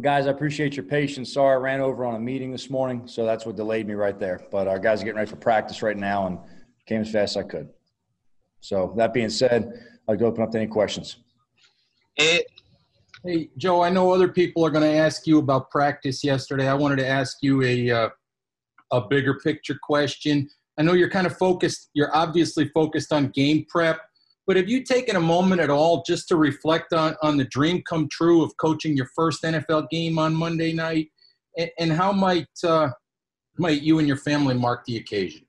Guys, I appreciate your patience. Sorry, I ran over on a meeting this morning, so that's what delayed me right there. But our guys are getting ready for practice right now and came as fast as I could. So that being said, I'd like to open up to any questions. Ed, Hey, Joe, I know other people are going to ask you about practice yesterday. I wanted to ask you a, uh, a bigger picture question. I know you're kind of focused, you're obviously focused on game prep, but have you taken a moment at all just to reflect on, on the dream come true of coaching your first NFL game on Monday night? And, and how might, uh, might you and your family mark the occasion?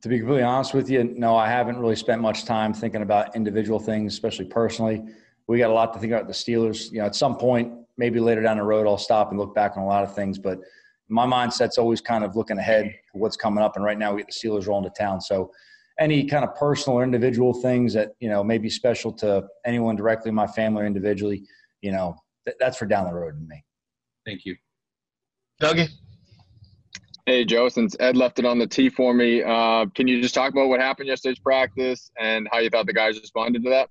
To be completely honest with you, no, I haven't really spent much time thinking about individual things, especially personally. We got a lot to think about the Steelers. You know, at some point, maybe later down the road, I'll stop and look back on a lot of things. But my mindset's always kind of looking ahead for what's coming up. And right now, we get the Steelers rolling to town. So, any kind of personal or individual things that you know may be special to anyone directly, my family or individually, you know, th- that's for down the road to me. Thank you. Dougie. Hey, Joe, since Ed left it on the tee for me, uh, can you just talk about what happened yesterday's practice and how you thought the guys responded to that?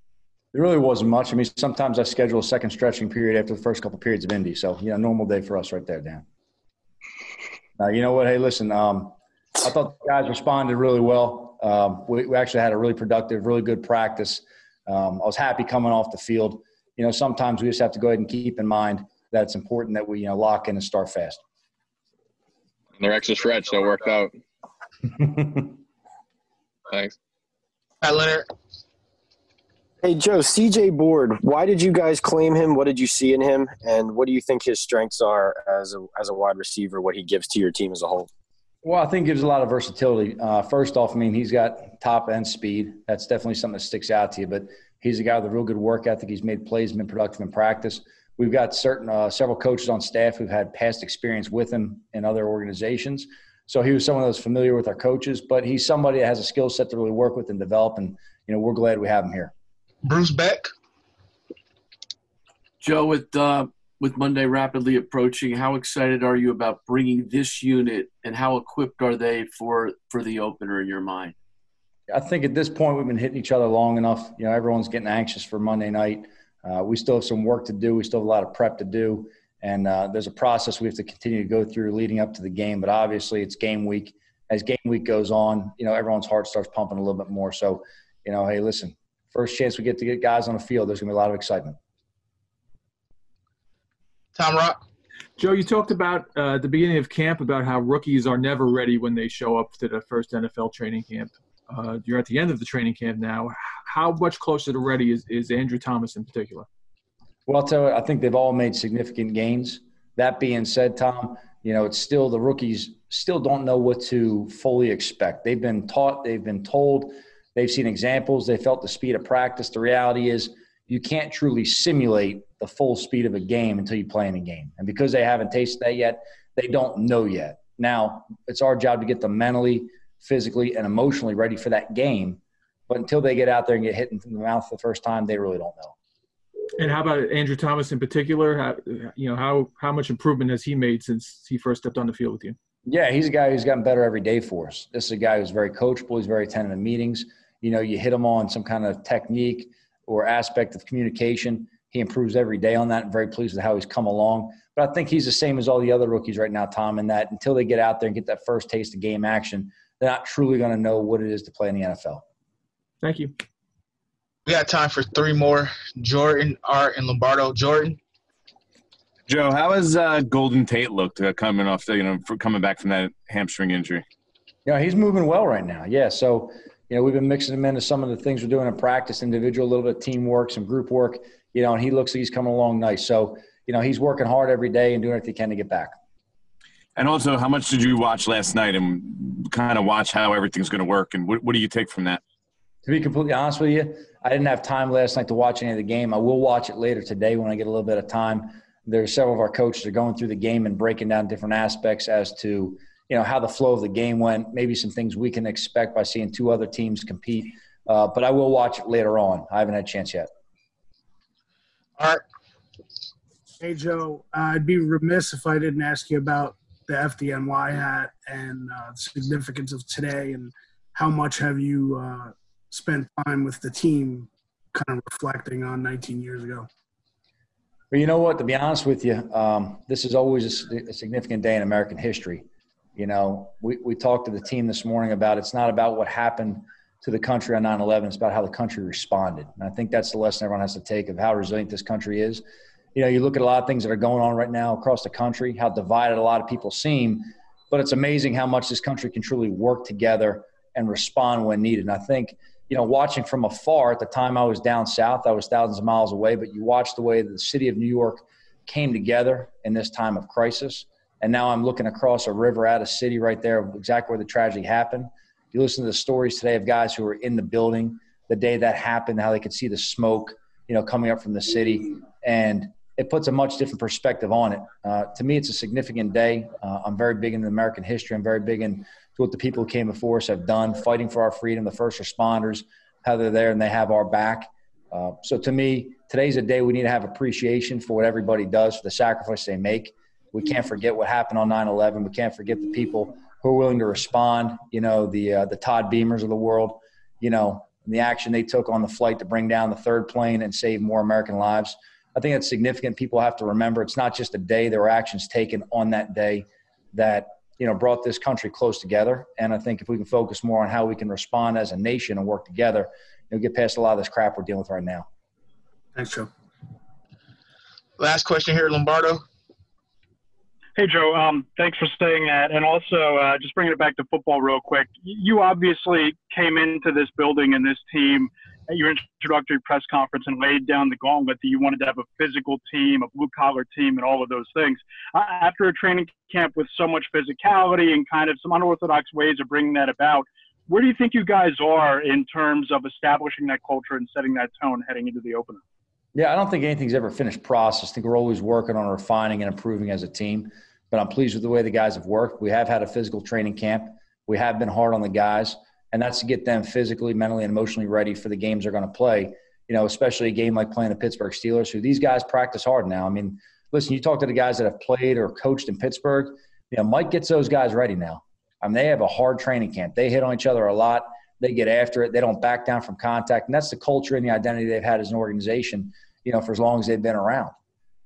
There really wasn't much. I mean, sometimes I schedule a second stretching period after the first couple periods of Indy. So, you know, normal day for us right there, Dan. Now, you know what? Hey, listen, um, I thought the guys responded really well. Um, we, we, actually had a really productive, really good practice. Um, I was happy coming off the field. You know, sometimes we just have to go ahead and keep in mind that it's important that we, you know, lock in and start fast. And their extra stretch, so it worked out. Thanks. Hi, Leonard. Hey Joe, CJ Board. Why did you guys claim him? What did you see in him, and what do you think his strengths are as a as a wide receiver? What he gives to your team as a whole? Well, I think gives a lot of versatility. Uh, first off, I mean he's got top end speed. That's definitely something that sticks out to you. But he's a guy with a real good work ethic. He's made plays, been productive in practice. We've got certain uh, several coaches on staff who've had past experience with him in other organizations. So he was someone that was familiar with our coaches, but he's somebody that has a skill set to really work with and develop. And you know we're glad we have him here. Bruce Beck. Joe, with uh, with Monday rapidly approaching, how excited are you about bringing this unit, and how equipped are they for for the opener in your mind? I think at this point we've been hitting each other long enough. You know, everyone's getting anxious for Monday night. Uh, we still have some work to do. We still have a lot of prep to do, and uh, there's a process we have to continue to go through leading up to the game. But obviously, it's game week. As game week goes on, you know, everyone's heart starts pumping a little bit more. So, you know, hey, listen, first chance we get to get guys on the field, there's going to be a lot of excitement. Tom Rock. Joe, you talked about uh, at the beginning of camp about how rookies are never ready when they show up to the first NFL training camp. Uh, you're at the end of the training camp now. How much closer to ready is, is Andrew Thomas in particular? Well, I'll tell you, I think they've all made significant gains. That being said, Tom, you know, it's still the rookies still don't know what to fully expect. They've been taught, they've been told, they've seen examples, they felt the speed of practice. The reality is, you can't truly simulate the full speed of a game until you play in a game. And because they haven't tasted that yet, they don't know yet. Now, it's our job to get them mentally, physically, and emotionally ready for that game. But until they get out there and get hit in the mouth the first time, they really don't know. And how about Andrew Thomas in particular? How, you know, how how much improvement has he made since he first stepped on the field with you? Yeah, he's a guy who's gotten better every day for us. This is a guy who's very coachable. He's very attentive in meetings. You know, you hit him on some kind of technique or aspect of communication. He improves every day on that. I'm very pleased with how he's come along. But I think he's the same as all the other rookies right now, Tom, in that until they get out there and get that first taste of game action, they're not truly going to know what it is to play in the NFL. Thank you. We got time for three more. Jordan, Art, and Lombardo. Jordan. Joe, how has uh, Golden Tate looked uh, coming off, the, you know, for coming back from that hamstring injury? Yeah, he's moving well right now. Yeah, so you know we've been mixing him into some of the things we're doing in practice, individual, a little bit of teamwork, some group work. You know, and he looks like he's coming along nice. So you know he's working hard every day and doing everything he can to get back. And also, how much did you watch last night and kind of watch how everything's going to work? And what, what do you take from that? To be completely honest with you, I didn't have time last night to watch any of the game. I will watch it later today when I get a little bit of time. There's several of our coaches are going through the game and breaking down different aspects as to you know how the flow of the game went, maybe some things we can expect by seeing two other teams compete. Uh, but I will watch it later on. I haven't had a chance yet. Art. Hey Joe, uh, I'd be remiss if I didn't ask you about the FDNY hat and uh, the significance of today, and how much have you uh, spent time with the team, kind of reflecting on 19 years ago. But you know what? To be honest with you, um, this is always a, a, significant day in American history. You know, we, we talked to the team this morning about it's not about what happened to the country on 9 11, it's about how the country responded. And I think that's the lesson everyone has to take of how resilient this country is. You know, you look at a lot of things that are going on right now across the country, how divided a lot of people seem, but it's amazing how much this country can truly work together and respond when needed. And I think you know, watching from afar at the time I was down south, I was thousands of miles away, but you watch the way the city of New York came together in this time of crisis. And now I'm looking across a river at a city right there, exactly where the tragedy happened. You listen to the stories today of guys who were in the building the day that happened, how they could see the smoke, you know, coming up from the city. And it puts a much different perspective on it. Uh, to me, it's a significant day. Uh, I'm very big in American history. I'm very big in what the people who came before us have done, fighting for our freedom, the first responders, how they're there and they have our back. Uh, so to me, today's a day we need to have appreciation for what everybody does, for the sacrifice they make. We can't forget what happened on 9/11. We can't forget the people who are willing to respond. You know, the uh, the Todd Beamers of the world. You know, the action they took on the flight to bring down the third plane and save more American lives. I think it's significant. People have to remember it's not just a day. There were actions taken on that day that you know, brought this country close together. And I think if we can focus more on how we can respond as a nation and work together, you'll get past a lot of this crap we're dealing with right now. Thanks, Joe. Last question here, Lombardo. Hey, Joe. Um, thanks for saying that. And also, uh, just bringing it back to football real quick. You obviously came into this building and this team – at your introductory press conference and laid down the gauntlet that you wanted to have a physical team, a blue collar team, and all of those things. Uh, after a training camp with so much physicality and kind of some unorthodox ways of bringing that about, where do you think you guys are in terms of establishing that culture and setting that tone heading into the opener? Yeah, I don't think anything's ever finished process. I think we're always working on refining and improving as a team. But I'm pleased with the way the guys have worked. We have had a physical training camp. We have been hard on the guys and that's to get them physically, mentally, and emotionally ready for the games they're going to play. You know, especially a game like playing the Pittsburgh Steelers, who these guys practice hard now. I mean, listen, you talk to the guys that have played or coached in Pittsburgh. You know, Mike gets those guys ready now. I mean, they have a hard training camp. They hit on each other a lot. They get after it. They don't back down from contact, and that's the culture and the identity they've had as an organization. You know, for as long as they've been around.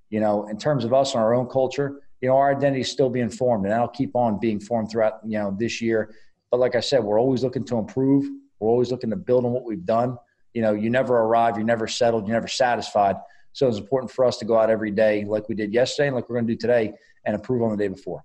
You know, in terms of us and our own culture, you know, our identity is still being formed, and that'll keep on being formed throughout you know this year but like I said, we're always looking to improve. We're always looking to build on what we've done. You know, you never arrive, you're never settled, you're never satisfied. So it's important for us to go out every day, like we did yesterday, and like we're going to do today, and improve on the day before.